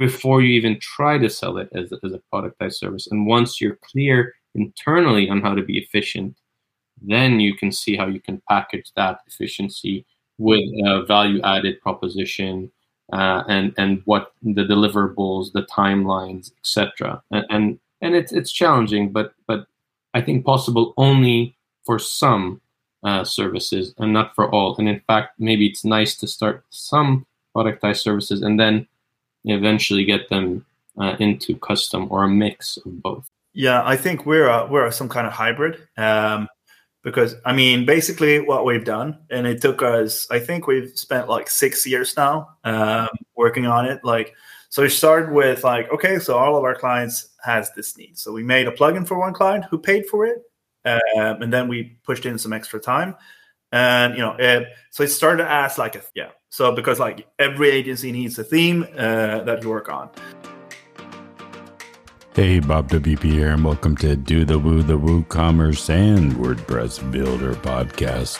before you even try to sell it as, as a productized service. And once you're clear internally on how to be efficient, then you can see how you can package that efficiency with a value added proposition uh, and and what the deliverables, the timelines, etc. And, and and it's it's challenging, but but I think possible only for some uh, services and not for all. And in fact, maybe it's nice to start some productized services and then eventually get them uh, into custom or a mix of both. Yeah, I think we're a, we're some kind of hybrid. Um, because I mean, basically, what we've done, and it took us, I think we've spent like six years now um, working on it. Like, so we started with like, okay, so all of our clients has this need, so we made a plugin for one client who paid for it, um, and then we pushed in some extra time, and you know, it, so it started as like a yeah, so because like every agency needs a theme uh, that you work on. Hey, Bob WP here, and welcome to Do the Woo the WooCommerce and WordPress Builder podcast.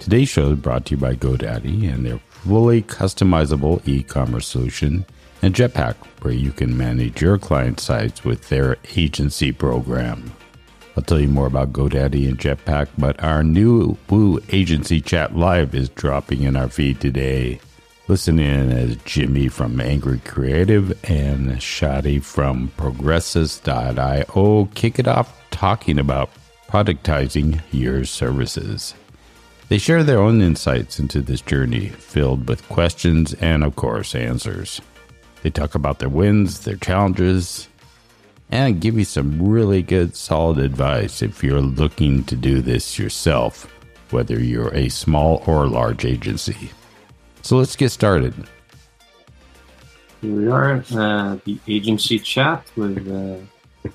Today's show is brought to you by GoDaddy and their fully customizable e commerce solution, and Jetpack, where you can manage your client sites with their agency program. I'll tell you more about GoDaddy and Jetpack, but our new Woo Agency Chat Live is dropping in our feed today. Listen in as Jimmy from Angry Creative and Shadi from Progressus.io kick it off talking about productizing your services. They share their own insights into this journey, filled with questions and, of course, answers. They talk about their wins, their challenges, and give you some really good, solid advice if you're looking to do this yourself, whether you're a small or large agency. So let's get started. Here we are, uh, the agency chat with uh,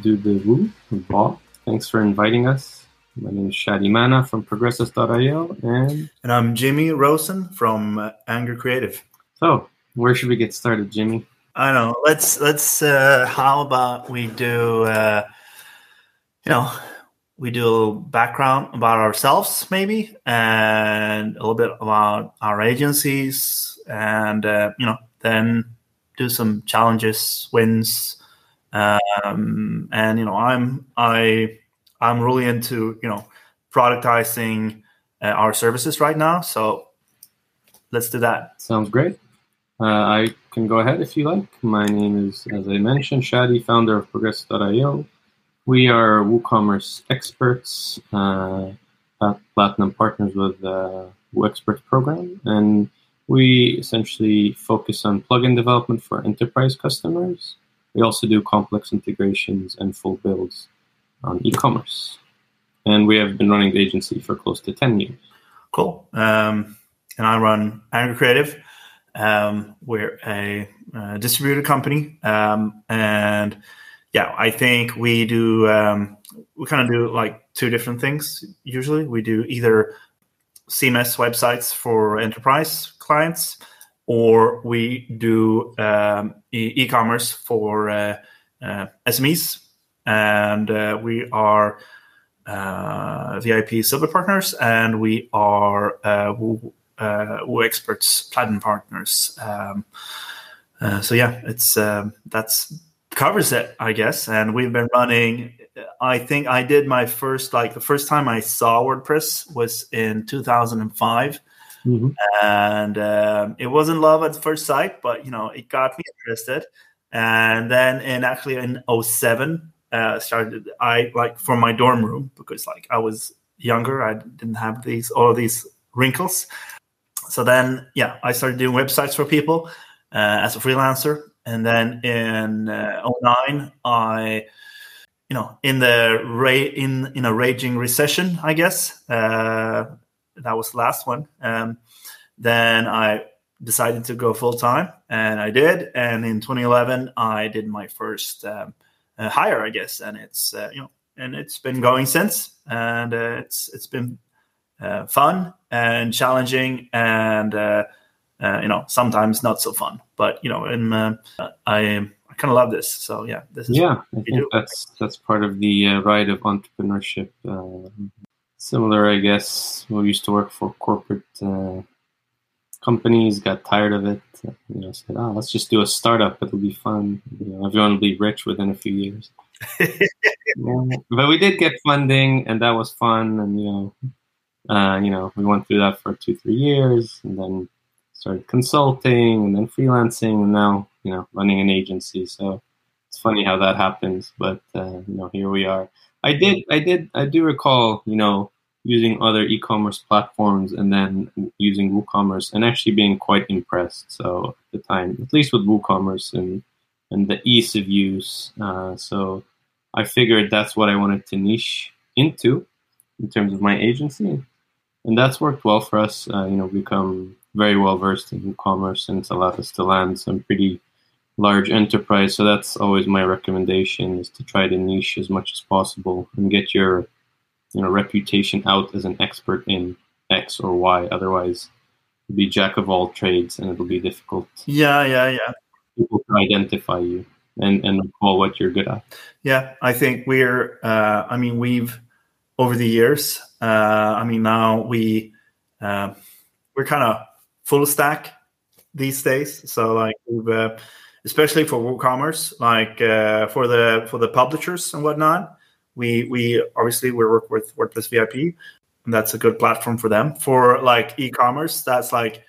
Do the Woo, Bob. Thanks for inviting us. My name is Shadi Manna from Progressus.io, and and I'm Jimmy Rosén from uh, Angry Creative. So, where should we get started, Jimmy? I don't know. Let's let's. Uh, how about we do? Uh, you know, we do a little background about ourselves, maybe, and a little bit about our agencies, and uh, you know, then do some challenges, wins, um, and you know, I'm I I'm really into you know productizing uh, our services right now. So let's do that. Sounds great. Uh, I can go ahead if you like. My name is, as I mentioned, Shadi, founder of Progressus.io. We are WooCommerce experts, uh, platinum partners with the Woo Experts program, and we essentially focus on plugin development for enterprise customers. We also do complex integrations and full builds on e-commerce, and we have been running the agency for close to ten years. Cool. Um, and I run Angry Creative um, we're a, a distributed company, um, and yeah, I think we do um, we kind of do like two different things. Usually, we do either CMS websites for enterprise clients, or we do um, e- commerce for uh, uh, SMEs, and uh, we are. Uh, VIP Silver Partners, and we are uh, uh, Woo Experts Platinum Partners. Um, uh, so yeah, it's um, that's covers it, I guess. And we've been running. I think I did my first like the first time I saw WordPress was in 2005. Mm-hmm. And um, it wasn't love at first sight, but you know it got me interested. And then in actually in 07, uh, started I like for my dorm room because like I was younger, I didn't have these all these wrinkles so then, yeah, I started doing websites for people uh, as a freelancer. And then in uh, 09, I, you know, in the ra- in in a raging recession, I guess uh, that was the last one. Um, then I decided to go full time, and I did. And in 2011, I did my first um, uh, hire, I guess, and it's uh, you know, and it's been going since, and uh, it's it's been fun and challenging and uh, uh, you know sometimes not so fun but you know and uh, i i kind of love this so yeah this is yeah i think that's that's part of the uh, ride of entrepreneurship uh, similar, I guess. We used to work for corporate uh, companies, got tired of it. You know, said, "Oh, let's just do a startup. It'll be fun. You know, everyone will be rich within a few years." yeah. But we did get funding, and that was fun. And you know, uh, you know, we went through that for two, three years, and then started consulting, and then freelancing, and now you know, running an agency. So it's funny how that happens. But uh, you know, here we are. I did, I did, I do recall, you know, using other e-commerce platforms and then using WooCommerce and actually being quite impressed. So at the time, at least with WooCommerce and and the ease of use. Uh, so I figured that's what I wanted to niche into in terms of my agency, and that's worked well for us. Uh, you know, become very well versed in commerce and it's allowed us to land some pretty large enterprise. So that's always my recommendation: is to try to niche as much as possible and get your you know reputation out as an expert in X or Y. Otherwise, you'll be jack of all trades, and it'll be difficult. Yeah, yeah, yeah. People to identify you and and call what you're good at. Yeah, I think we're. Uh, I mean, we've over the years. Uh, I mean, now we uh, we're kind of full stack these days. So like, uh, especially for WooCommerce, like uh, for the for the publishers and whatnot we we obviously we work with WordPress VIP, and that's a good platform for them. For like e-commerce, that's like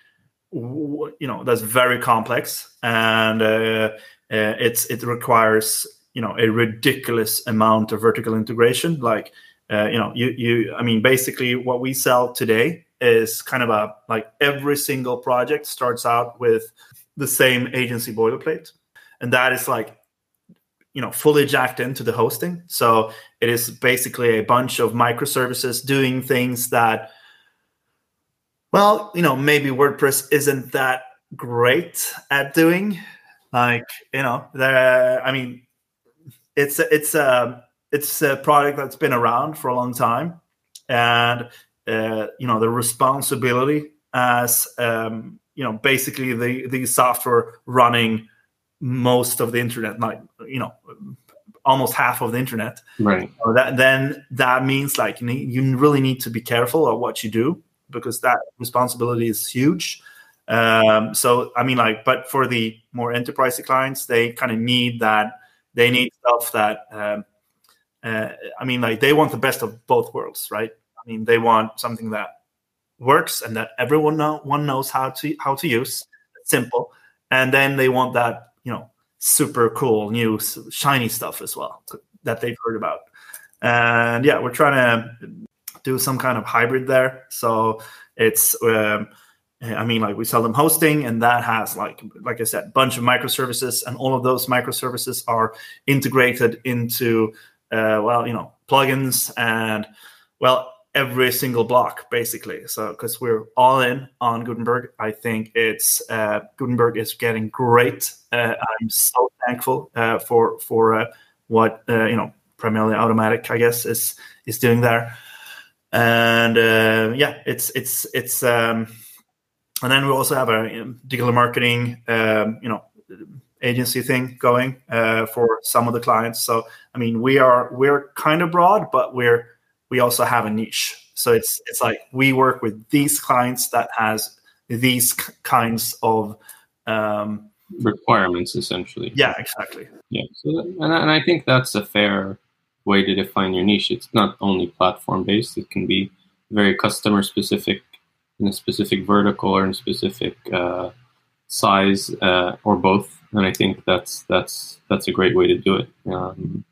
you know that's very complex and uh, uh, it's it requires you know a ridiculous amount of vertical integration. Like uh, you know you you I mean basically what we sell today is kind of a like every single project starts out with the same agency boilerplate. And that is like you know fully jacked into the hosting. So it is basically a bunch of microservices doing things that well you know maybe wordpress isn't that great at doing. Like you know there i mean it's it's a it's a product that's been around for a long time and uh, you know the responsibility as um, you know basically the the software running most of the internet, like you know, almost half of the internet. Right. So that then that means like you, need, you really need to be careful of what you do because that responsibility is huge. Um, so I mean, like, but for the more enterprise clients, they kind of need that. They need stuff that. Um, uh, I mean, like they want the best of both worlds, right? I mean, they want something that works and that everyone know, one knows how to how to use. Simple, and then they want that you know super cool new shiny stuff as well that they've heard about and yeah we're trying to do some kind of hybrid there so it's um, i mean like we sell them hosting and that has like like i said bunch of microservices and all of those microservices are integrated into uh, well you know plugins and well every single block basically. So because we're all in on gutenberg. I think it's uh, gutenberg is getting great. Uh, i'm so thankful uh, for for uh, what uh, you know primarily Automattic, i guess is is doing there. And uh, yeah it's it's it's um and then we also have a digital marketing um, you know agency thing going for some of the clients so i mean we are we're kind of broad but we're we also have a niche. So it's it's like we work with these clients that has these kinds of um, requirements, essentially. Yeah, exactly. Yeah, so and and I think that's a fair way to define your niche. It's not only platform based; it can be very customer specific in a specific vertical or in a specific uh, size uh, or both. And I think that's that's that's a great way to do it. Um,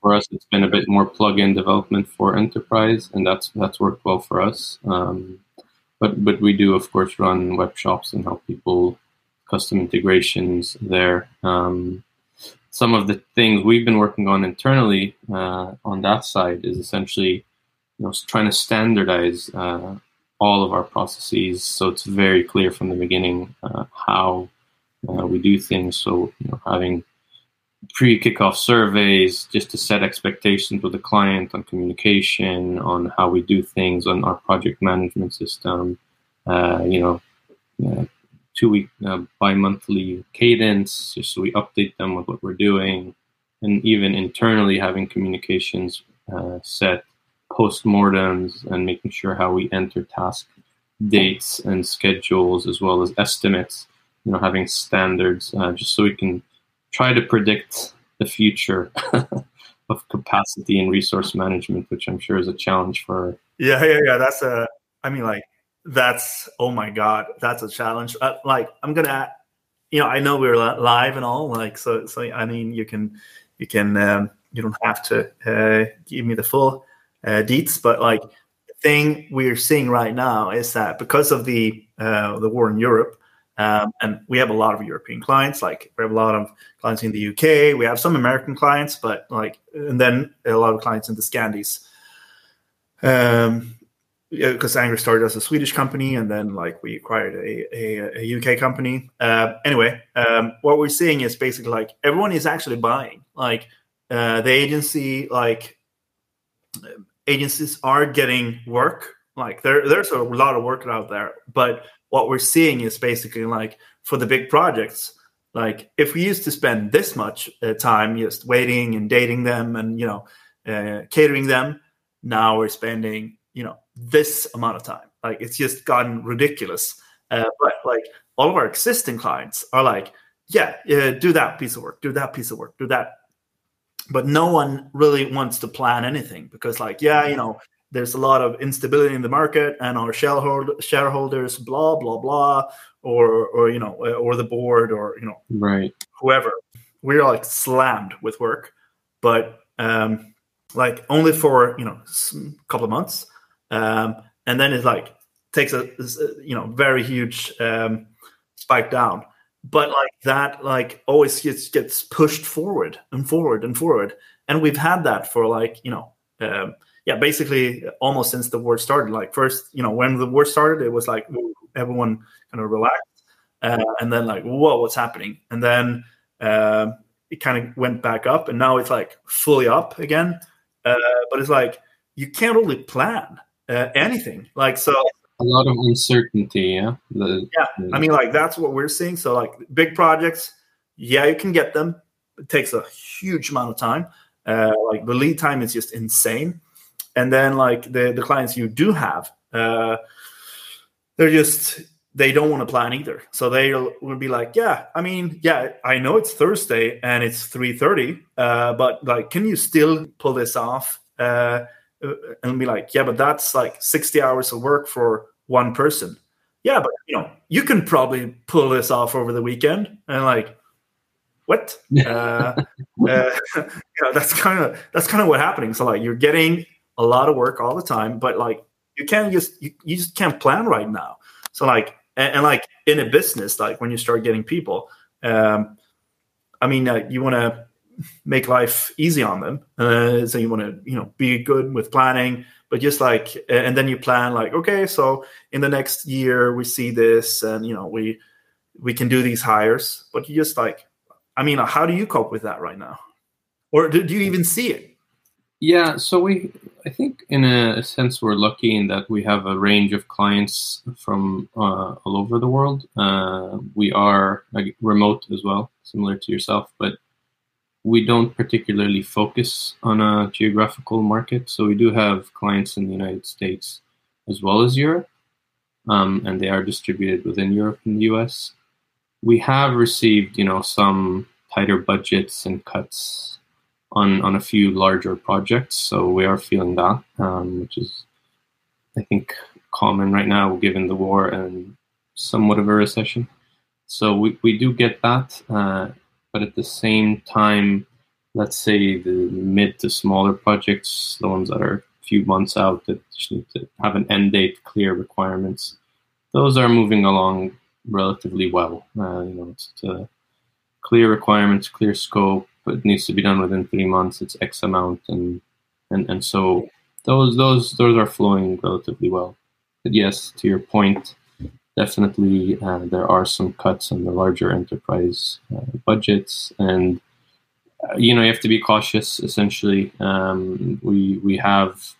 for us, it's been a bit more plug-in development for enterprise, and that's that's worked well for us. Um, but but we do of course run web shops and help people custom integrations there. Um, some of the things we've been working on internally uh, on that side is essentially you know trying to standardize uh, all of our processes so it's very clear from the beginning uh, how uh, we do things. So you know having pre-kickoff surveys just to set expectations with the client on communication, on how we do things, on our project management system. Uh, you know, uh, two-week uh, bi-monthly cadence, just so we update them with what we're doing, and even internally having communications uh, set postmortems and making sure how we enter task dates and schedules as well as estimates. You know, having standards uh, just so we can try to predict the future of capacity and resource management, which I'm sure is a challenge for. Yeah, yeah, yeah. That's a. I mean, like that's oh my god, that's a challenge. Uh, like I'm gonna, you know, I know we're live and all, like so. So I mean, you can, you can, um, you don't have to uh, give me the full uh, deets, but like the thing we're seeing right now is that because of the uh, the war in Europe, um, and we have a lot of European clients. Like we have a lot of clients in the UK. We have some American clients, but like, and then a lot of clients in the Scandies. Um, because Angry started as a Swedish company, and then like we acquired a, a, a UK company. Uh, anyway, um, what we're seeing is basically like everyone is actually buying. Like uh, the agency, like agencies are getting work. Like there, there's a lot of work out there, but what we're seeing is basically like for the big projects like if we used to spend this much uh, time just waiting and dating them and you know uh, catering them now we're spending you know this amount of time. Like it's just gotten ridiculous. Uh, but like all of our existing clients are like yeah do that piece of work do that piece of work do that. But no one really wants to plan anything because like yeah you know there's a lot of instability in the market and our shareholder, shareholders blah blah blah or or you know or the board or you know right. whoever. We're like slammed with work but um like only for you know a couple of months um and then it like takes a you know very huge um spike down. But like that like always gets gets pushed forward and forward and forward. And we've had that for like you know um, yeah, basically almost since the war started. Like first, you know, when the war started, it was like everyone kind of relaxed, uh, and then like, whoa, what's happening? And then uh, it kind of went back up, and now it's like fully up again. Uh, but it's like you can't really plan uh, anything. Like so, a lot of uncertainty. Yeah, the, yeah. The, I mean, like that's what we're seeing. So like big projects, yeah, you can get them. It takes a huge amount of time. Uh, like the lead time is just insane and then like the the clients you do have uh, they're just they don't want to plan either. So they will be like yeah i mean yeah i know it's thursday and it's 3.30 uh, but like can you still pull this off? Uh, and be like yeah but that's like 60 hours of work for one person. Yeah but you know you can probably pull this off over the weekend. And like what? Uh, uh, you know that's kind of that's kind of what happening. So like you're getting a lot of work all the time, but like you can't just you, you just can't plan right now. So like and, and like in a business, like when you start getting people, um, I mean, uh, you want to make life easy on them. Uh, so you want to you know be good with planning, but just like and then you plan like okay, so in the next year we see this, and you know we we can do these hires, but you just like, I mean, how do you cope with that right now, or do, do you even see it? Yeah, so we, I think, in a sense, we're lucky in that we have a range of clients from uh, all over the world. Uh, we are like, remote as well, similar to yourself, but we don't particularly focus on a geographical market. So we do have clients in the United States as well as Europe, um, and they are distributed within Europe and the US. We have received, you know, some tighter budgets and cuts on on a few larger projects. So we are feeling that, um, which is I think common right now given the war and somewhat of a recession. So we, we do get that, uh, but at the same time, let's say the mid to smaller projects, the ones that are a few months out that need to have an end date, clear requirements, those are moving along relatively well. Uh, you know, it's to clear requirements, clear scope, it needs to be done within three months. It's X amount, and and and so those those those are flowing relatively well. But yes, to your point, definitely uh, there are some cuts in the larger enterprise uh, budgets, and uh, you know you have to be cautious. Essentially, um, we we have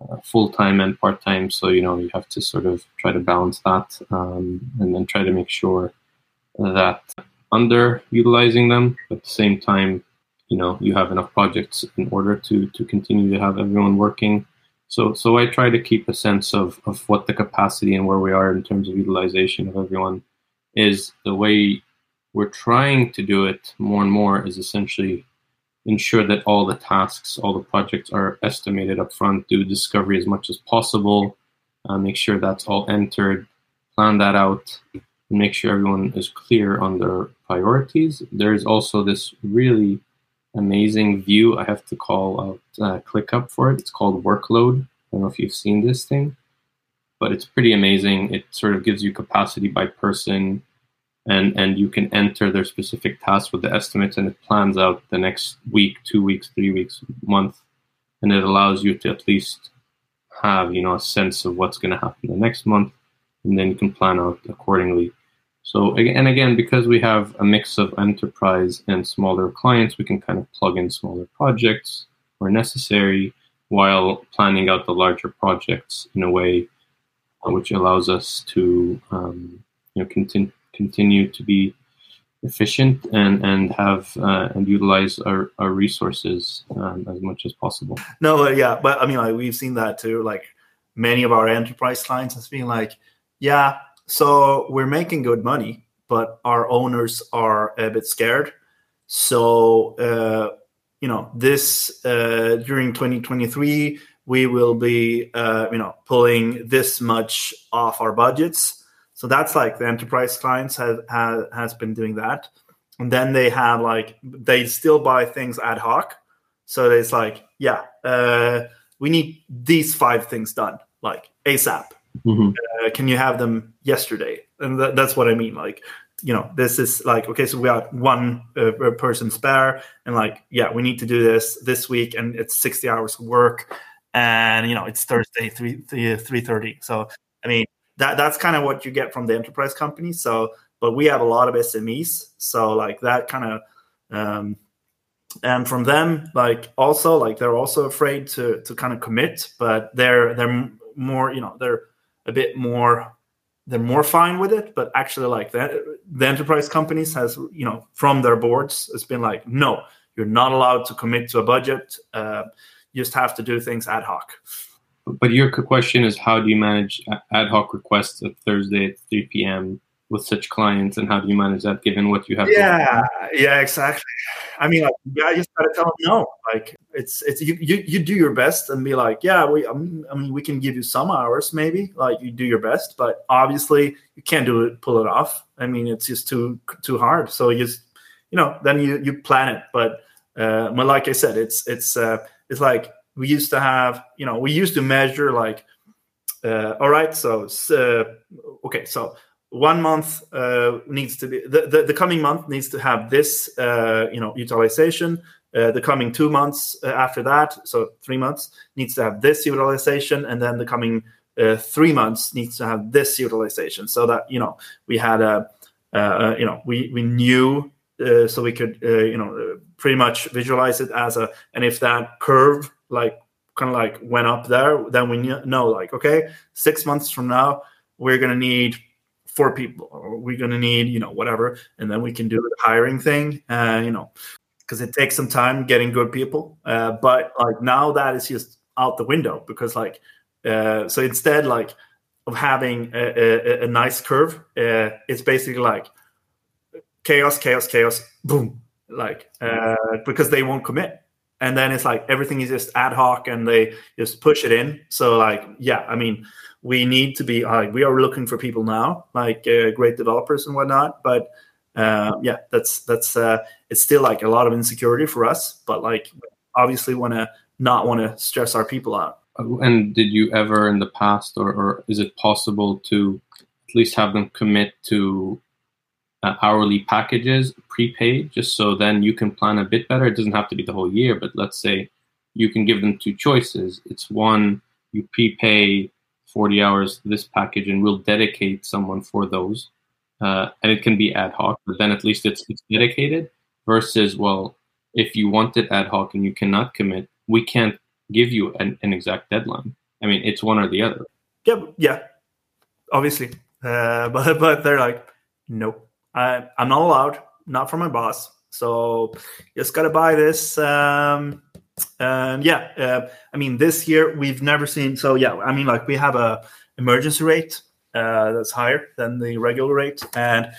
uh, full time and part time, so you know you have to sort of try to balance that, um, and then try to make sure that underutilizing them. But at the same time, you know, you have enough projects in order to to continue to have everyone working. So, so I try to keep a sense of, of what the capacity and where we are in terms of utilization of everyone is. The way we're trying to do it more and more is essentially ensure that all the tasks, all the projects are estimated up front, do discovery as much as possible, uh, make sure that's all entered, plan that out, and make sure everyone is clear on their priorities. There's also this really amazing view I have to call out uh, ClickUp for it. It's called Workload. I don't know if you've seen this thing, but it's pretty amazing. It sort of gives you capacity by person, and and you can enter their specific tasks with the estimates, and it plans out the next week, two weeks, three weeks, month, and it allows you to at least have you know a sense of what's going to happen the next month, and then you can plan out accordingly. So and again, because we have a mix of enterprise and smaller clients, we can kind of plug in smaller projects where necessary, while planning out the larger projects in a way which allows us to um, you know continue continue to be efficient and and have uh, and utilize our, our resources um, as much as possible. No, but yeah, but I mean, like we've seen that too. Like many of our enterprise clients has been like, yeah, so we're making good money, but our owners are a bit scared. So uh, you know, this uh, during 2023, we will be uh, you know pulling this much off our budgets. So that's like the enterprise clients have, have has been doing that, and then they have like they still buy things ad hoc. So it's like, yeah, uh, we need these five things done like ASAP Mm-hmm. Uh, can you have them yesterday? And th- that's what I mean. Like, you know, this is like, okay, so we got one uh, person spare, and like, yeah, we need to do this this week, and it's sixty hours of work, and you know, it's Thursday three three thirty. So, I mean, that that's kind of what you get from the enterprise company. So, but we have a lot of SMEs, so like that kind of. Um, and from them like also like they're also afraid to to kind of commit but they're they're more you know they're a bit more they're more fine with it but actually like that the enterprise companies has you know from their boards it's been like no you're not allowed to commit to a budget. Uh, you just have to do things ad hoc. But your question is how do you manage ad hoc requests at thursday at 3 p.m with such clients and how do you manage that given what you have yeah yeah exactly. I mean like yeah you just gotta tell them no. Like it's it's you, you you do your best and be like yeah we i mean we can give you some hours maybe like you do your best but obviously you can't do it pull it off. I mean it's just too too hard. So you just you know then you you plan it. But uh but like i said it's it's uh it's like we used to have you know we used to measure like uh all right so uh, okay so one month uh, needs to be the, the, the, coming month needs to have this uh, you know utilization. Uh, the coming two months uh, after that so three months needs to have this utilization and then the coming uh, three months needs to have this utilization. So that you know we had a uh, you know we we knew so we could you know pretty much visualize it as a and if that curve like kind of like went up there then we know like okay six months from now we're to need four people or we're going to need you know whatever and then we can do the hiring thing uh, you know because it takes some time getting good people uh, but like now that is just out the window because like uh, so instead like of having a, a, a nice curve uh, it's basically like chaos chaos chaos boom like uh, because they won't commit and then it's like everything is just ad hoc and they just push it in. So like yeah i mean we need to be like we are looking for people now like uh, great developers and whatnot. But uh, yeah that's that's uh, it's still like a lot of insecurity for us. But like obviously want to not want to stress our people out. And did you ever in the past or, or is it possible to at least have them commit to uh, hourly packages prepaid just so then you can plan a bit better. It doesn't have to be the whole year but let's say you can give them two choices. It's one you prepay 40 hours this package and we'll dedicate someone for those uh, and it can be ad hoc but then at least it's, it's dedicated versus well if you want it ad hoc and you cannot commit we can't give you an, an exact deadline. I mean it's one or the other. Yeah yeah obviously. Uh, but but they're like nope I, i'm not allowed not from my boss so just gotta buy this um, and yeah, uh, I mean, this year we've never seen. So yeah, I mean, like we have a emergency rate uh, that's higher than the regular rate, and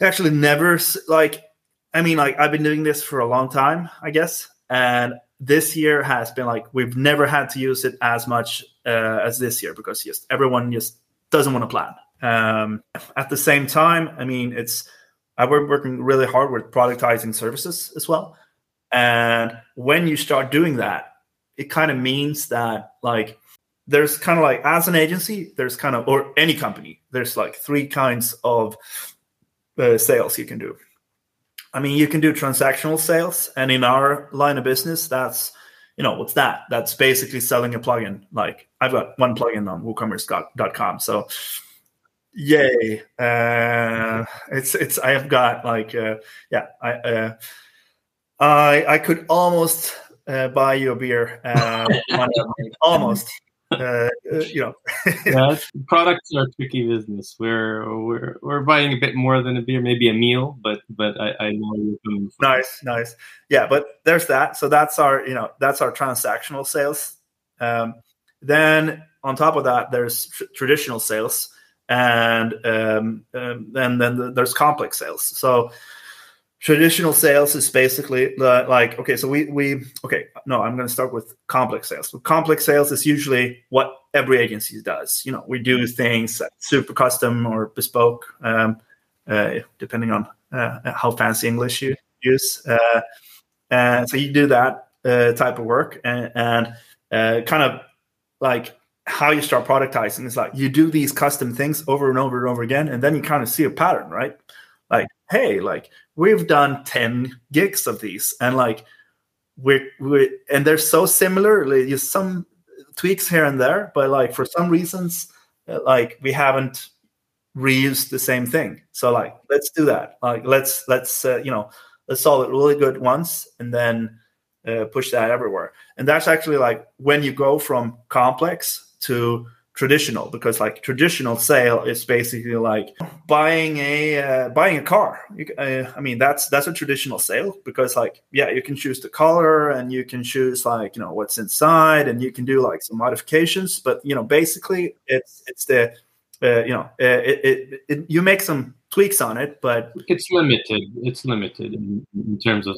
actually never like. I mean, like I've been doing this for a long time, I guess, and this year has been like we've never had to use it as much uh, as this year because just everyone just doesn't want to plan. Um, at the same time, I mean, it's I work working really hard with productizing services as well. And when you start doing that, it kind of means that like there's kind of like as an agency, there's kind of or any company, there's like three kinds of uh, sales you can do. I mean, you can do transactional sales, and in our line of business, that's you know what's that? That's basically selling a plugin. Like I've got one plugin on WooCommerce.com, so yay! Uh, it's it's I have got like uh, yeah I. Uh, I I could almost uh, buy you a beer. Uh, almost. Uh, uh, you know. yeah, products are tricky business. We're we're we're buying a bit more than a beer, maybe a meal, but but I, I know you're coming. From. Nice, nice. Yeah, but there's that. So that's our you know that's our transactional sales. Um, then on top of that, there's tr- traditional sales, and um, um, and then there's complex sales. So traditional sales is basically like okay so we we okay no i'm going to start with complex sales. So complex sales is usually what every agency does. You know we do things super custom or bespoke um, uh, depending on uh, how fancy english you use. Uh, and so you do that uh, type of work and, and uh, kind of like how you start productizing is like you do these custom things over and over and over again and then you kind of see a pattern right? Like hey like we've done 10 gigs of these and like we're, we and they're so similar like, some tweaks here and there but like for some reasons uh, like we haven't reused the same thing. So like let's do that. Like let's let's uh, you know let's solve it really good once and then uh, push that everywhere. And that's actually like when you go from complex to traditional because like traditional sale is basically like buying a uh, buying a car. You, uh, i mean that's that's a traditional sale because like yeah you can choose the color and you can choose like you know what's inside and you can do like some modifications but you know basically it's it's the uh, you know uh, it, it, it, you make some tweaks on it but it's limited. It's limited in, in terms of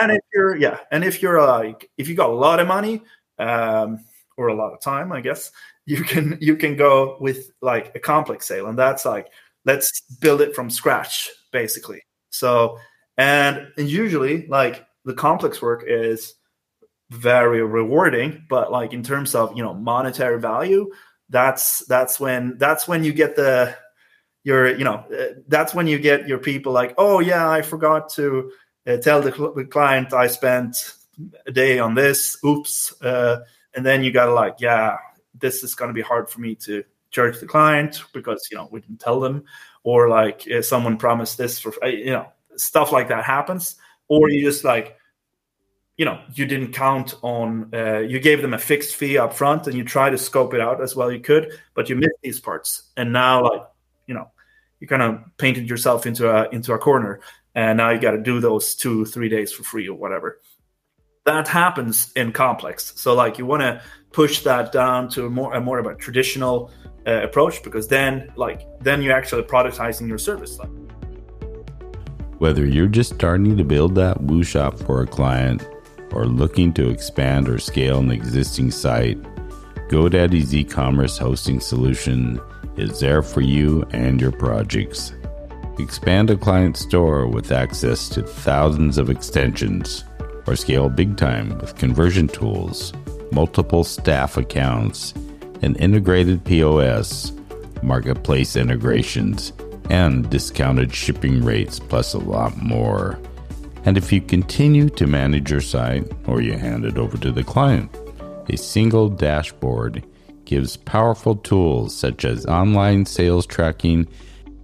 and if you're yeah and if you're like if you got a lot of money um or a lot of time i guess you can you can go with like a complex sale and that's like let's build it from scratch basically. So and, and usually like the complex work is very rewarding but like in terms of you know monetary value that's that's when that's when you get the your you know uh, that's when you get your people like oh yeah i forgot to uh, tell the, cl- the, client i spent a day on this. Oops uh, and then you gotta like yeah this is to be hard for me to charge the client because you know we didn't tell them. Or like someone promised this for you know stuff like that happens. Or you just like you know you didn't count on uh, you gave them a fixed fee up front and you try to scope it out as well you could but you missed these parts. And now like you know you kind of painted yourself into a into a corner. And now you got to do those two three days for free or whatever that happens in complex. So like you want to push that down to a more a more of a traditional uh, approach because then like then you're actually productizing your service. Whether you're just starting to build that woo shop for a client or looking to expand or scale an existing site godaddy's e-commerce hosting solution is there for you and your projects. Expand a client store with access to thousands of extensions or scale big time with conversion tools multiple staff accounts, an integrated POS, marketplace integrations, and discounted shipping rates, plus a lot more. And if you continue to manage your site or you hand it over to the client, a single dashboard gives powerful tools such as online sales tracking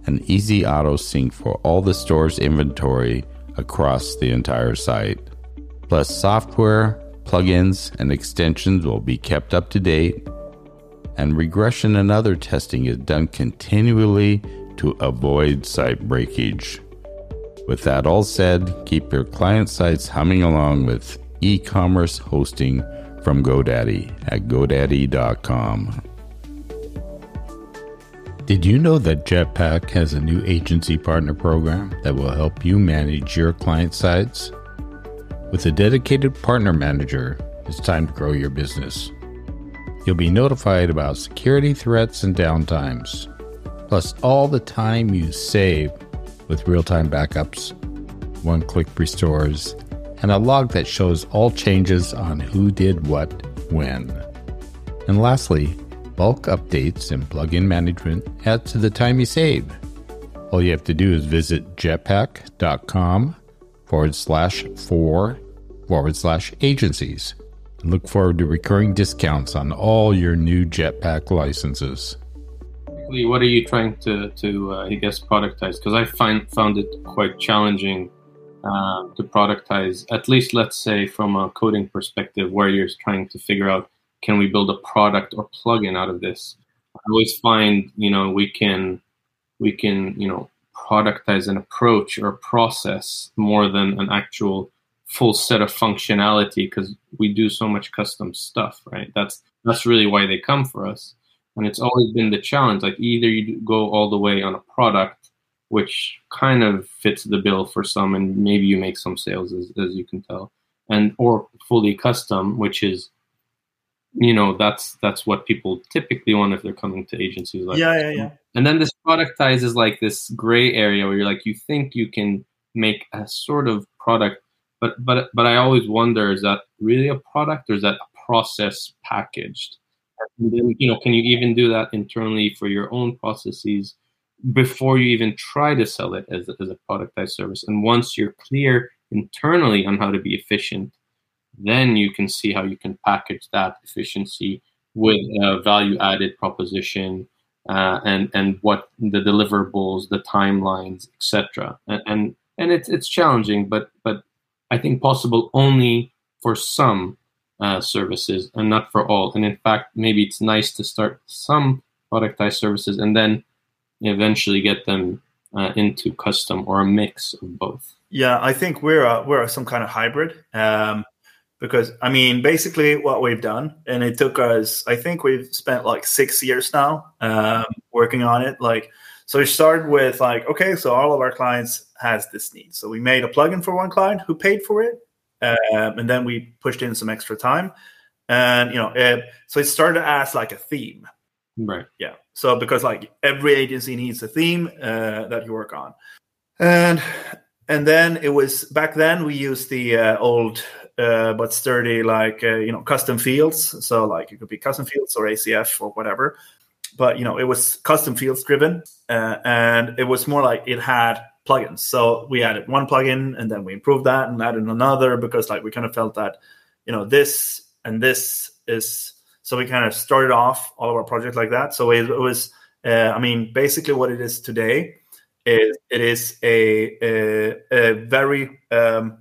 and easy auto sync for all the store's inventory across the entire site, plus software Plugins and extensions will be kept up to date, and regression and other testing is done continually to avoid site breakage. With that all said, keep your client sites humming along with e commerce hosting from GoDaddy at GoDaddy.com. Did you know that Jetpack has a new agency partner program that will help you manage your client sites? With a dedicated partner manager, it's time to grow your business. You'll be notified about security threats and downtimes, plus all the time you save with real time backups, one click restores, and a log that shows all changes on who did what when. And lastly, bulk updates and plugin management add to the time you save. All you have to do is visit jetpack.com forward slash four forward slash agencies. Look forward to recurring discounts on all your new Jetpack licenses. What are you trying to, to uh, I guess, productize? Because I find found it quite challenging uh, to productize, at least let's say from a coding perspective, where you're trying to figure out can we build a product or plugin out of this? I always find, you know, we can we can, you know, productize an approach or a process more than an actual full set of functionality because we do so much custom stuff, right? That's that's really why they come for us. And it's always been the challenge. Like either you go all the way on a product, which kind of fits the bill for some, and maybe you make some sales as, as you can tell, and or fully custom, which is you know that's that's what people typically want if they're coming to agencies like yeah yeah yeah and then this productize is like this gray area where you're like you think you can make a sort of product but but but i always wonder is that really a product or is that a process packaged and then you know can you even do that internally for your own processes before you even try to sell it as, as a productized service and once you're clear internally on how to be efficient then you can see how you can package that efficiency with a value added proposition uh, and and what the deliverables, the timelines, etc. And, and and it's it's challenging, but but I think possible only for some uh, services and not for all. And in fact, maybe it's nice to start some productized services and then eventually get them uh, into custom or a mix of both. Yeah, I think we're a, we're a, some kind of hybrid. Um, because I mean, basically, what we've done, and it took us, I think we've spent like six years now um, working on it. Like, so we started with like, okay, so all of our clients has this need, so we made a plugin for one client who paid for it, um, and then we pushed in some extra time, and you know, it, so it started as like a theme, right? Yeah. So because like every agency needs a theme uh, that you work on, and and then it was back then we used the uh, old uh, but sturdy like uh, you know custom fields. So like it could be custom fields or acf or whatever but you know it was custom fields driven uh, and it was more like it had plugins. So we added one plugin and then we improved that and added another because like we kind of felt that you know this and this is so we kind of started off all of our projects like that. So it, it was uh, i mean basically what it is today is it is a, a, a very um,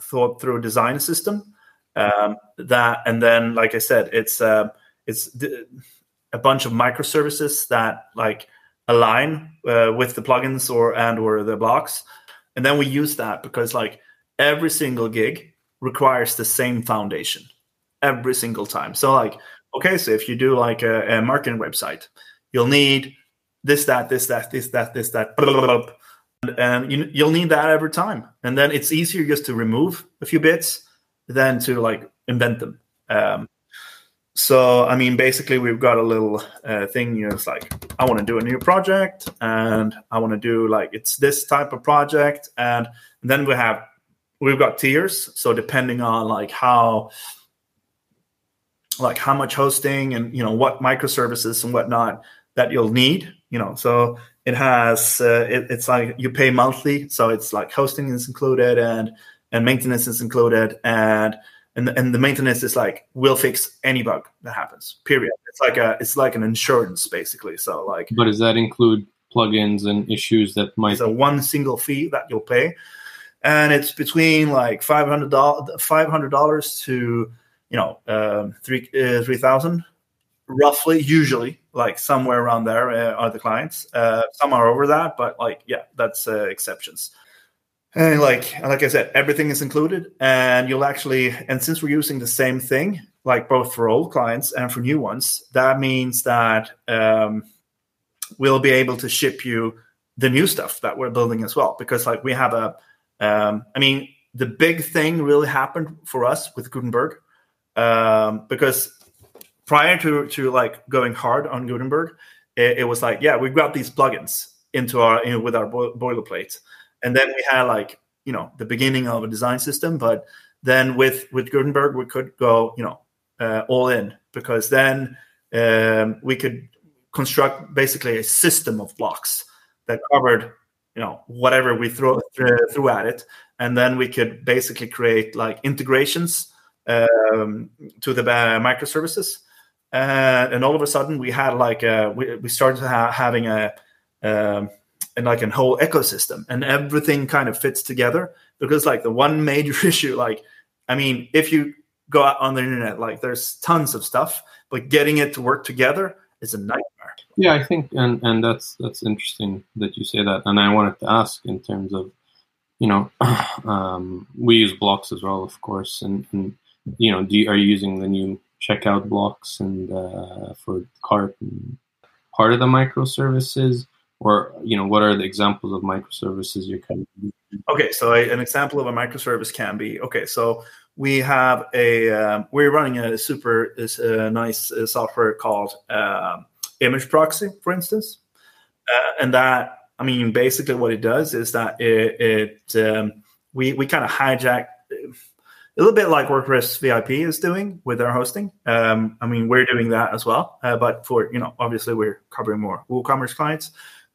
thought through design system um, that and then like i said it's uh, it's a bunch of microservices that like align uh, with the plugins or and or the blocks. And then we use that because like every single gig requires the same foundation every single time. So like okay so if you do like a, a marketing website you'll need this that this that this that this that blah, blah, blah, and you, you'll need that every time. And then it's easier just to remove a few bits than to like invent them. Um, so i mean basically we've got a little uh, thing you know it's like i want to do a new project and i want to do like it's this type of project and, then we have we've got tiers. So depending on like how like how much hosting and you know what microservices and whatnot that you'll need you know. So it has uh, it, it's like you pay monthly. So it's like hosting is included and and maintenance is included and and the, and the maintenance is like we'll fix any bug that happens period. It's like a it's like an insurance basically. So like but does that include plugins and issues that might it's a one single fee that you'll pay. And it's between like $500 $500 to you know um, three uh, 3000 roughly usually like somewhere around there uh, are the clients. Uh, some are over that but like yeah that's uh, exceptions and like like I said, everything is included, and you'll actually and since we're using the same thing, like both for old clients and for new ones, that means that um, we'll be able to ship you the new stuff that we're building as well. Because like we have a, um, I mean, the big thing really happened for us with Gutenberg, um, because prior to to like going hard on Gutenberg, it, it was like yeah, we got these plugins into our you know, with our bo- boilerplate and then we had like you know the beginning of a design system but then with with gutenberg we could go you know uh, all in because then um, we could construct basically a system of blocks that covered you know whatever we throw threw at it. And then we could basically create like integrations um, to the uh, microservices. Uh, and all of a sudden we had like a, we, we started ha- having a um, and like a whole ecosystem and everything kind of fits together because like the one major issue like i mean if you go out on the internet like there's tons of stuff but getting it to work together is a nightmare. Yeah i think and and that's that's interesting that you say that and i wanted to ask in terms of you know um, we use blocks as well of course and, and you know do you, are you using the new checkout blocks and uh, for cart part of the microservices or you know what are the examples of microservices you can okay so an example of a microservice can be okay so we have a um, we're running a super a nice uh, software called uh, image proxy for instance uh, and that i mean basically what it does is that it, it um, we we kind of hijack a little bit like WordPress VIP is doing with their hosting. Um, I mean, we're doing that as well, uh, but for you know, obviously, we're covering more WooCommerce clients.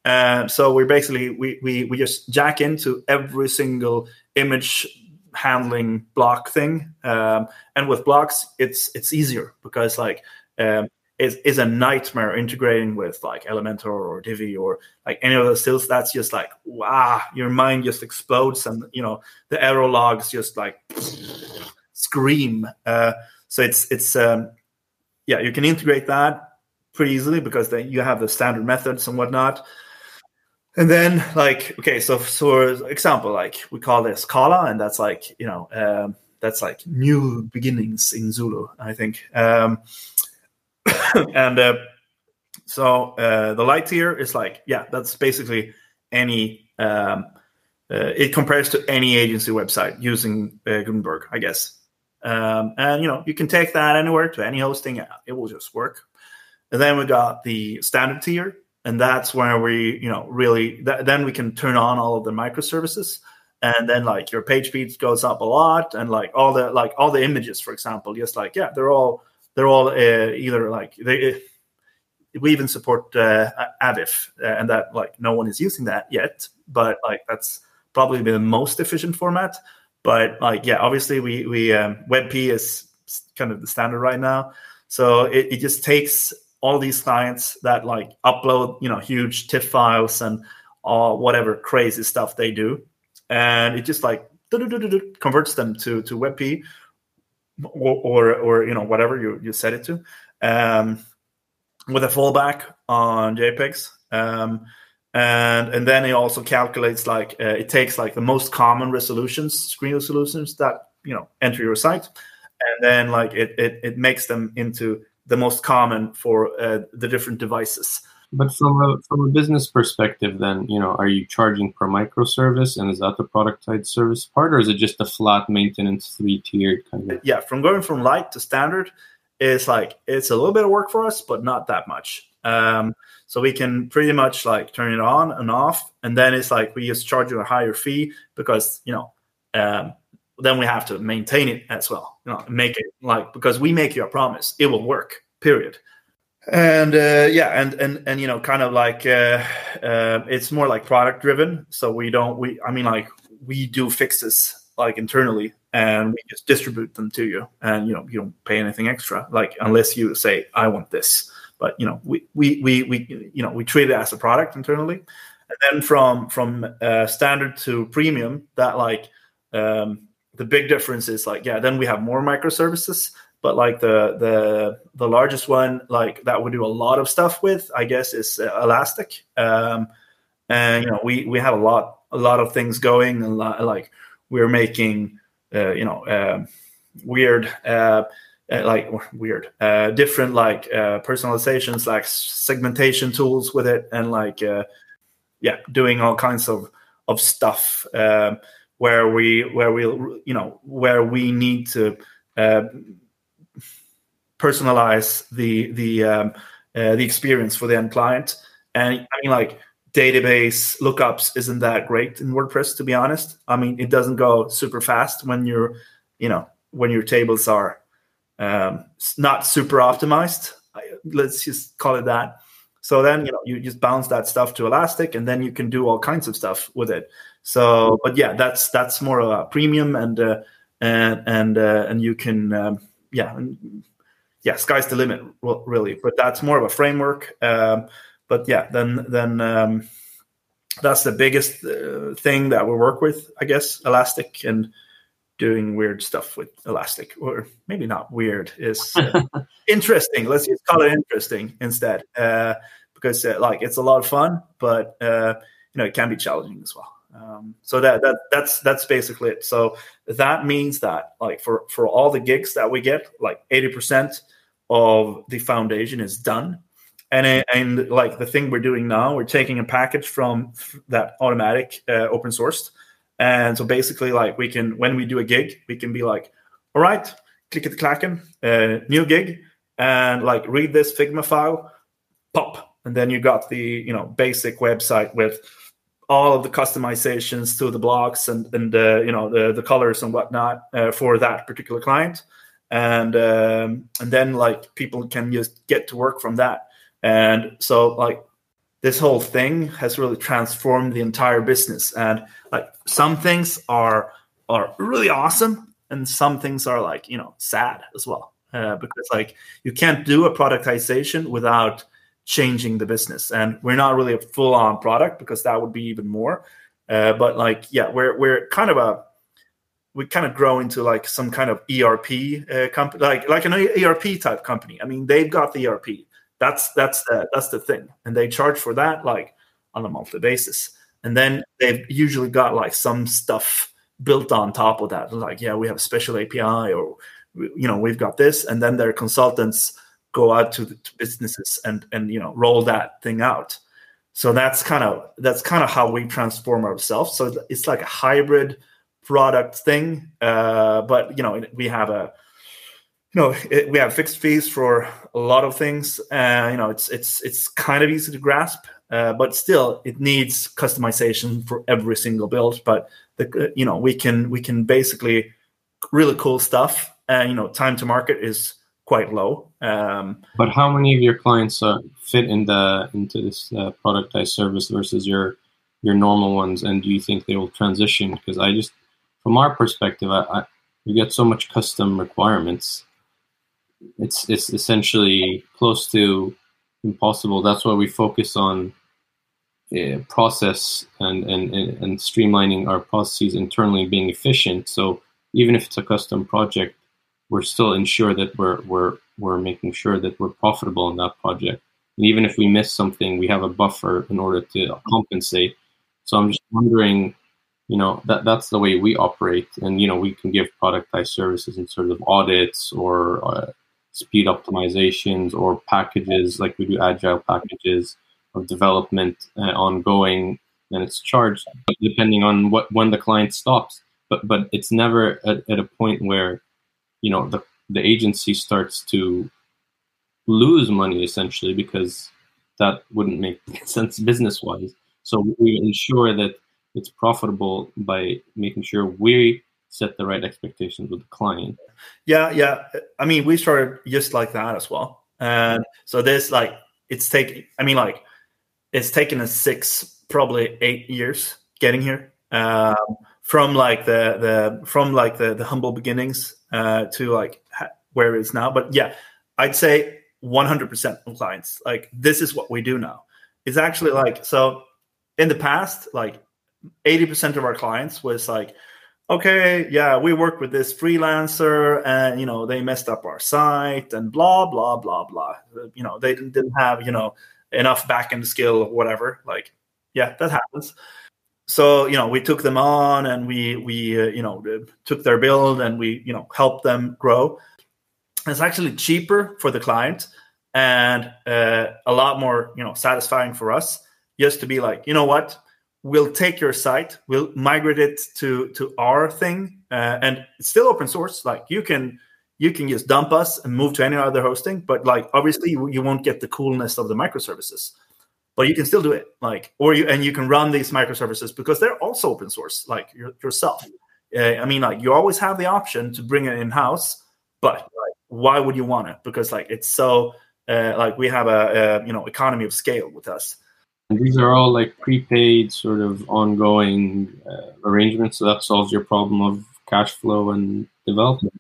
Uh, so we basically we, we we just jack into every single image handling block thing, um, and with blocks it's it's easier because like um, it's, a nightmare integrating with like Elementor or Divi or like any of those tools. That's just like wow, your mind just explodes, and you know the error logs just like scream. Uh, so it's it's um, yeah, you can integrate that pretty easily because then you have the standard methods and whatnot. And then like okay, so so example like we call this Kala, and that's like you know um, that's like new beginnings in Zulu, I think. Um, and uh, so uh, the light tier is like yeah, that's basically any. Um, uh, it compares to any agency website using uh, Gutenberg, I guess. Um, and you know you can take that anywhere to any hosting, it will just work. And then we got the standard tier, and that's where we you know really th- then we can turn on all of the microservices. And then like your page speed goes up a lot. And like all the like all the images for example just like yeah they're all they're all uh, either like they we even support uh, avif uh, and that like no one is using that yet. But like that's probably the most efficient format. But like yeah obviously we we um, webp is kind of the standard right now. So it, it just takes all these clients that like upload you know huge TIFF files and uh, whatever crazy stuff they do, and it just like converts them to to WebP or, or, or you know whatever you you set it to, um, with a fallback on JPEGs. Um, and and then it also calculates like uh, it takes like the most common resolutions screen resolutions that you know enter your site and then like it it, it makes them into the most common for uh, the different devices. But from a from a business perspective, then you know, are you charging per microservice, and is that the product productized service part, or is it just a flat maintenance three tiered kind of? Yeah, from going from light to standard, it's like it's a little bit of work for us, but not that much. Um, so we can pretty much like turn it on and off, and then it's like we just charge you a higher fee because you know um, then we have to maintain it as well. You know, make it like because we make you a promise, it will work. Period. And uh, yeah, and and and you know, kind of like uh, uh, it's more like product driven. So we don't we I mean like we do fixes like internally and we just distribute them to you and you know you don't pay anything extra like unless you say i want this but you know we we we, we you know we treat it as a product internally and then from from uh, standard to premium that like um, the big difference is like yeah then we have more microservices but like the the the largest one like that we do a lot of stuff with i guess is uh, elastic. Um, and you know we we have a lot a lot of things going and like we're making uh, you know uh, weird uh, uh like weird uh, different like uh, personalizations like segmentation tools with it and like yeah doing all kinds of of stuff. Um, where we where we you know where we need to personalize the the um, the experience for the end client and I mean like database lookups isn't that great in WordPress, to be honest. I mean, it doesn't go super fast when you're, you know, when your tables are um, not super optimized. Let's just call it that. So then, you know, you just bounce that stuff to Elastic, and then you can do all kinds of stuff with it. So, but yeah, that's that's more of a premium, and uh, and and uh, and you can, um, yeah, yeah, sky's the limit, really. But that's more of a framework. Um, but yeah, then then um, that's the biggest uh, thing that we work with, I guess, Elastic and doing weird stuff with Elastic, or maybe not weird, is uh, interesting. Let's just call it interesting instead, uh, because uh, like it's a lot of fun, but uh, you know it can be challenging as well. Um, so that that that's that's basically it. So that means that like for for all the gigs that we get, like eighty percent of the foundation is done and and like the thing we're doing now we're taking a package from that Automattic uh, open sourced and so basically like we can when we do a gig we can be like all right click it, the clacken uh, new gig and like read this figma file pop and then you got the you know basic website with all of the customizations to the blocks and and uh, you know the the colors and whatnot uh, for that particular client and um, and then like people can just get to work from that and so like this whole thing has really transformed the entire business. And like some things are are really awesome, and some things are like you know sad as well. Uh, because like you can't do a productization without changing the business, and we're not really a full on product because that would be even more. Uh, but like yeah, we're we're kind of a we kind of grow into like some kind of ERP uh, company, like like an ERP type company. I mean, they've got the ERP, that's that's the that's the thing, and they charge for that like on a monthly basis. And then they've usually got like some stuff built on top of that, like yeah, we have a special API, or you know, we've got this, and then their consultants go out to, the, to businesses and and you know roll that thing out. So that's kind of that's kind of how we transform ourselves. So it's like a hybrid product thing, uh, but you know we have a you know it, we have fixed fees for a lot of things uh, you know it's it's it's kind of easy to grasp uh, but still it needs customization for every single build but the, you know we can we can basically really cool stuff and you know time to market is quite low um, but how many of your clients uh, fit in the into this uh, productized service versus your your normal ones and do you think they will transition because i just from our perspective I, I we get so much custom requirements it's it's essentially close to impossible. That's why we focus on uh, process and, and and streamlining our processes internally, being efficient. So even if it's a custom project, we're still ensure that we're we're we're making sure that we're profitable in that project. And even if we miss something, we have a buffer in order to compensate. So I'm just wondering, you know, that that's the way we operate, and you know, we can give productized services in sort of audits or uh, speed optimizations or packages like we do agile packages of development uh, ongoing and it's charged depending on what when the client stops but but it's never at, at a point where you know the the agency starts to lose money essentially because that wouldn't make sense business wise so we ensure that it's profitable by making sure we set the right expectations with the client. Yeah, yeah. I mean, we started just like that as well. And so this like it's taken I mean like it's taken us six, probably eight years getting here. Um, from like the the from like the the humble beginnings uh, to like ha- where it is now. But yeah, I'd say 100% of clients like this is what we do now. It's actually like so in the past, like 80% of our clients was like, okay, yeah, we work with this freelancer and, you know, they messed up our site and blah, blah, blah, blah. You know, they didn't have, you know, enough backend skill or whatever. Like, yeah, that happens. So you know we took them on and we we uh, you know took their build and we you know helped them grow. It's actually cheaper for the client and uh, a lot more you know satisfying for us just to be like you know what? We'll take your site. We'll migrate it to to our thing uh, and it's still open source. Like you can you can just dump us and move to any other hosting but like obviously you, you won't get the coolness of the microservices but you can still do it like or you and you can run these microservices because they're also open source like your, yourself. Uh, i mean like you always have the option to bring it in house but like, why would you want it? Because like it's so uh, like we have a, a, you know economy of scale with us. And these are all like prepaid sort of ongoing uh, arrangements so that solves your problem of cash flow and development.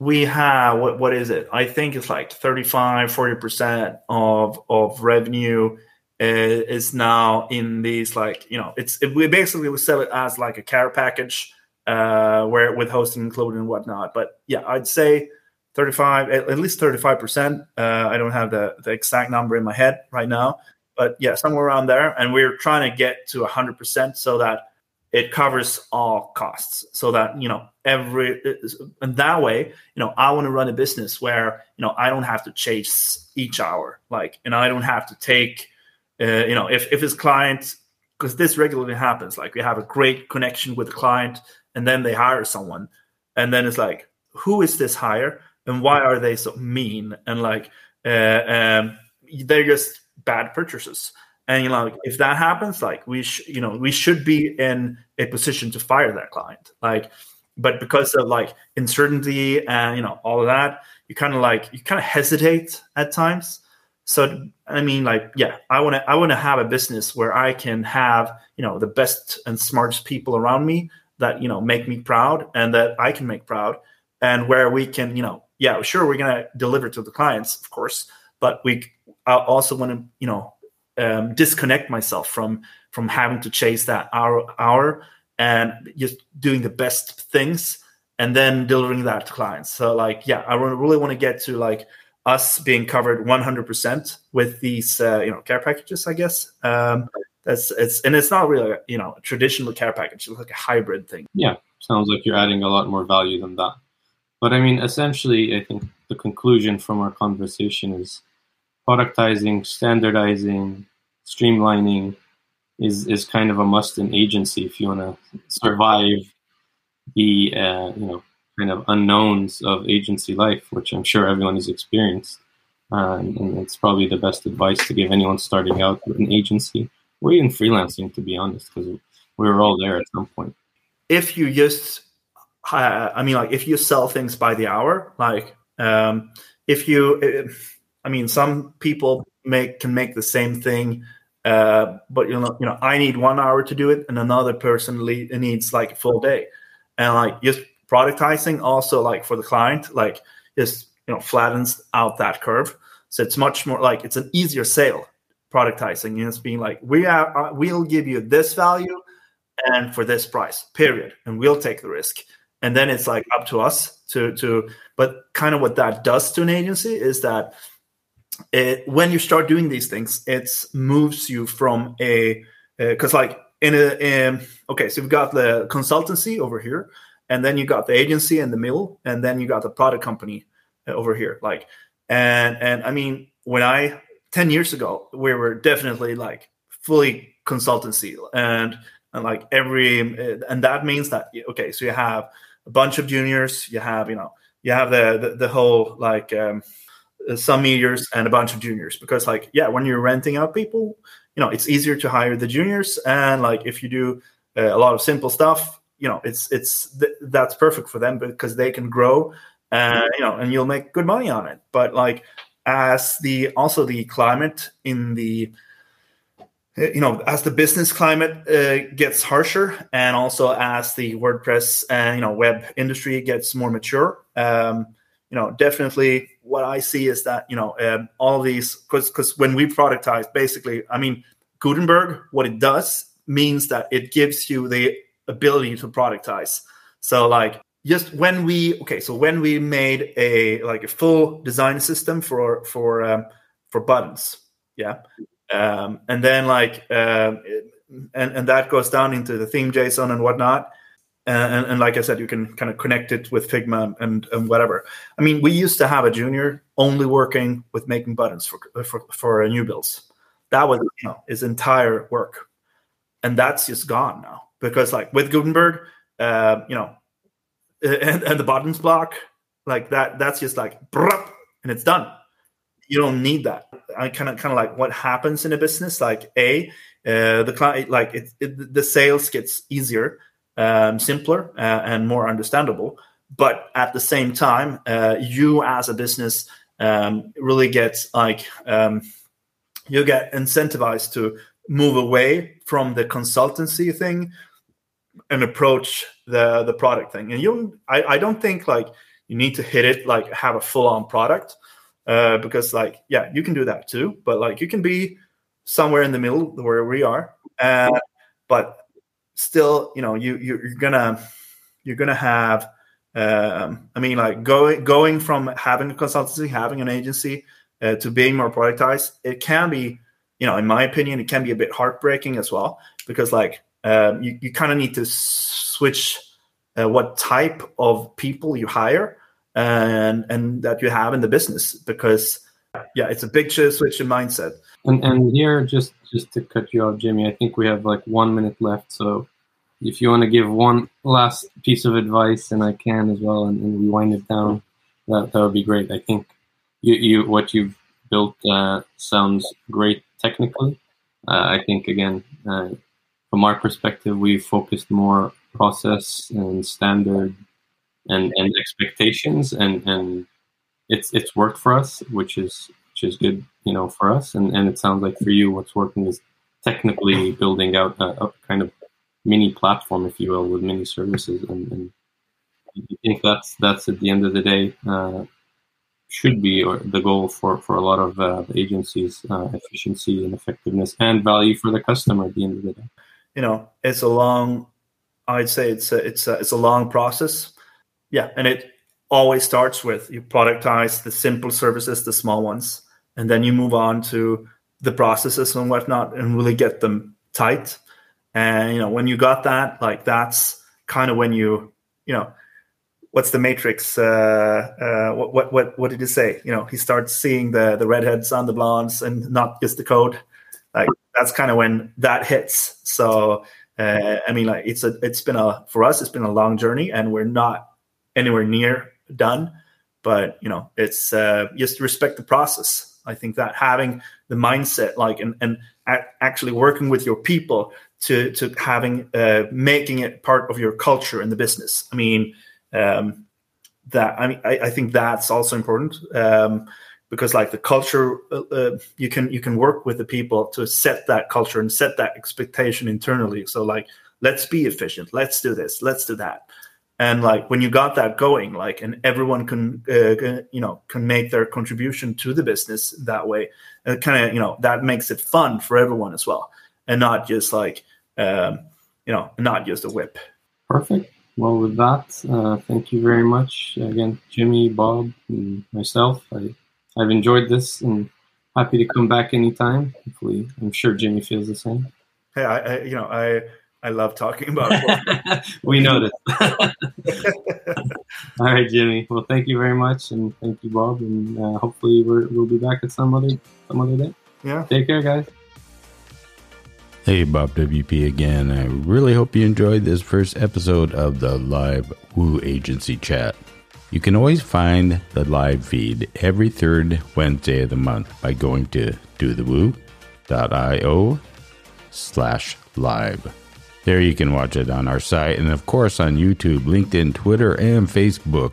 We have what, what is it? I think it's like 35 40% of of revenue is now in these like you know it's it, we basically we sell it as like a care package uh where with hosting included and whatnot. But yeah i'd say 35 at, least 35 percent uh i don't have the, the exact number in my head right now. But yeah somewhere around there. And we're trying to get to 100 percent so that it covers all costs. So that you know every and that way you know i want to run a business where you know i don't have to chase each hour. Like and i don't have to take uh, you know, if if his client, because this regularly happens, like we have a great connection with the client, and then they hire someone, and then it's like, who is this hire, and why are they so mean, and like, uh, um, they're just bad purchases. And you know, if that happens, like we, sh- you know, we should be in a position to fire that client. Like, but because of like uncertainty and you know all of that, you kind of like you kind of hesitate at times. So I mean, like, yeah, I want to I want to have a business where I can have you know the best and smartest people around me that you know make me proud and that I can make proud, and where we can you know yeah sure we're gonna deliver to the clients of course, but we I also want to you know um, disconnect myself from from having to chase that hour hour and just doing the best things and then delivering that to clients. So like yeah, I really want to get to like us being covered 100% with these uh, you know care packages i guess. Um, that's it's and it's not really you know a traditional care package it's like a hybrid thing. Yeah sounds like you're adding a lot more value than that. But i mean essentially i think the conclusion from our conversation is productizing standardizing streamlining is is kind of a must in agency if you want to survive the uh, you know kind of unknowns of agency life, which I'm sure everyone has experienced. Uh, and it's probably the best advice to give anyone starting out with an agency or even freelancing, to be honest, because we were all there at some point. If you just, uh, I mean, like if you sell things by the hour, like um, if you, I mean, some people make can make the same thing, uh, but you know, you know, I need one hour to do it, and another person needs like a full day, and like just productizing also like for the client like just you know flattens out that curve. So it's much more like it's an easier sale productizing. Know, it's being like we are uh, we'll give you this value and for this price period and we'll take the risk. And then it's like up to us to to but kind of what that does to an agency is that it when you start doing these things it moves you from a because uh, like in a in, okay so we've got the consultancy over here and then you got the agency in the middle and then you got the product company uh, over here like and and i mean when i 10 years ago we were definitely like fully consultancy and and like every uh, and that means that okay so you have a bunch of juniors you have you know you have the the, the whole like um, uh, some mediors and a bunch of juniors because like yeah when you're renting out people you know it's easier to hire the juniors and like if you do uh, a lot of simple stuff you know it's it's th- that's perfect for them because they can grow and you know and you'll make good money on it. But like as the also the climate in the you know as the business climate uh, gets harsher and also as the wordpress and you know web industry gets more mature um, you know definitely what i see is that you know um, all these because because when we productize basically i mean gutenberg what it does means that it gives you the ability to productize. So like just when we okay, so when we made a like a full design system for for um, for buttons, yeah, um, and then like um, and and that goes down into the theme JSON and whatnot. And, and, like I said, you can kind of connect it with Figma and, and whatever. I mean, we used to have a junior only working with making buttons for for, for new builds. That was you know, his entire work, and that's just gone now because like with Gutenberg, uh, you know, and, and the buttons block like that. That's just like and it's done. You don't need that. I kind of kind of like what happens in a business. Like a uh, the client like it, it, the sales gets easier um, simpler uh, and more understandable but at the same time uh, you as a business um, really get like um, you get incentivized to move away from the consultancy thing and approach the the product thing and you I, I don't think like you need to hit it like have a full-on product uh, because like yeah you can do that too but like you can be somewhere in the middle where we are. Uh, but still, you know, you you're gonna you're gonna have. Um, I mean, like going going from having a consultancy, having an agency, uh, to being more productized, it can be, you know, in my opinion, it can be a bit heartbreaking as well because like um, you you kind of need to switch uh, what type of people you hire and and that you have in the business because yeah, it's a big switch in mindset. And and here, just just to cut you off, Jimmy, I think we have like one minute left. So if you want to give one last piece of advice, and I can as well, and, and we wind it down, that that would be great. I think you you what you've built uh, sounds great technically. Uh, I think again, uh, from our perspective, we've focused more process and standard and and expectations and and it's it's worked for us, which is which is good, you know, for us. And and it sounds like for you, what's working is technically building out a, a kind of mini platform, if you will, with mini services. And, and think that's that's at the end of the day uh, should be or the goal for for a lot of uh, agencies: uh, efficiency and effectiveness and value for the customer at the end of the day. You know, it's a long. I'd say it's a it's a it's a long process. Yeah, and it always starts with you productize the simple services, the small ones, and then you move on to the processes and whatnot and really get them tight. And you know, when you got that, like that's kind of when you, you know, what's the matrix? Uh, uh, what, what what what did he say? You know, he starts seeing the the redheads on the blondes and not just the code. Like that's kind of when that hits. So uh, I mean, like it's a it's been a for us it's been a long journey, and we're not anywhere near done. But you know, it's uh, just respect the process. I think that having the mindset, like, and and actually working with your people to to having uh, making it part of your culture in the business. I mean, um, that I mean, I, I think that's also important. Um, because like the culture uh, uh, you can you can work with the people to set that culture and set that expectation internally. So like let's be efficient. Let's do this. Let's do that. And like when you got that going like and everyone can uh, you know can make their contribution to the business that way it kind of you know that makes it fun for everyone as well and not just like um, you know not just a whip. Perfect. Well with that uh, thank you very much. Again jimmy bob and myself I, i've enjoyed this and happy to come back anytime hopefully i'm sure jimmy feels the same hey i, I you know i I love talking about it. we noticed. All right, Jimmy. Well, thank you very much, and thank you, Bob, and uh, hopefully we will be back at some other some other day. Yeah. Take care, guys. Hey, Bob WP again. I really hope you enjoyed this first episode of the live Woo Agency Chat. You can always find the live feed every third Wednesday of the month by going to dothewoo.io slash live. There you can watch it on our site and, of course, on YouTube, LinkedIn, Twitter, and Facebook.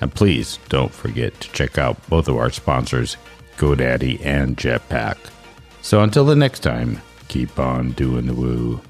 And please don't forget to check out both of our sponsors, GoDaddy and Jetpack. So until the next time, keep on doing the woo.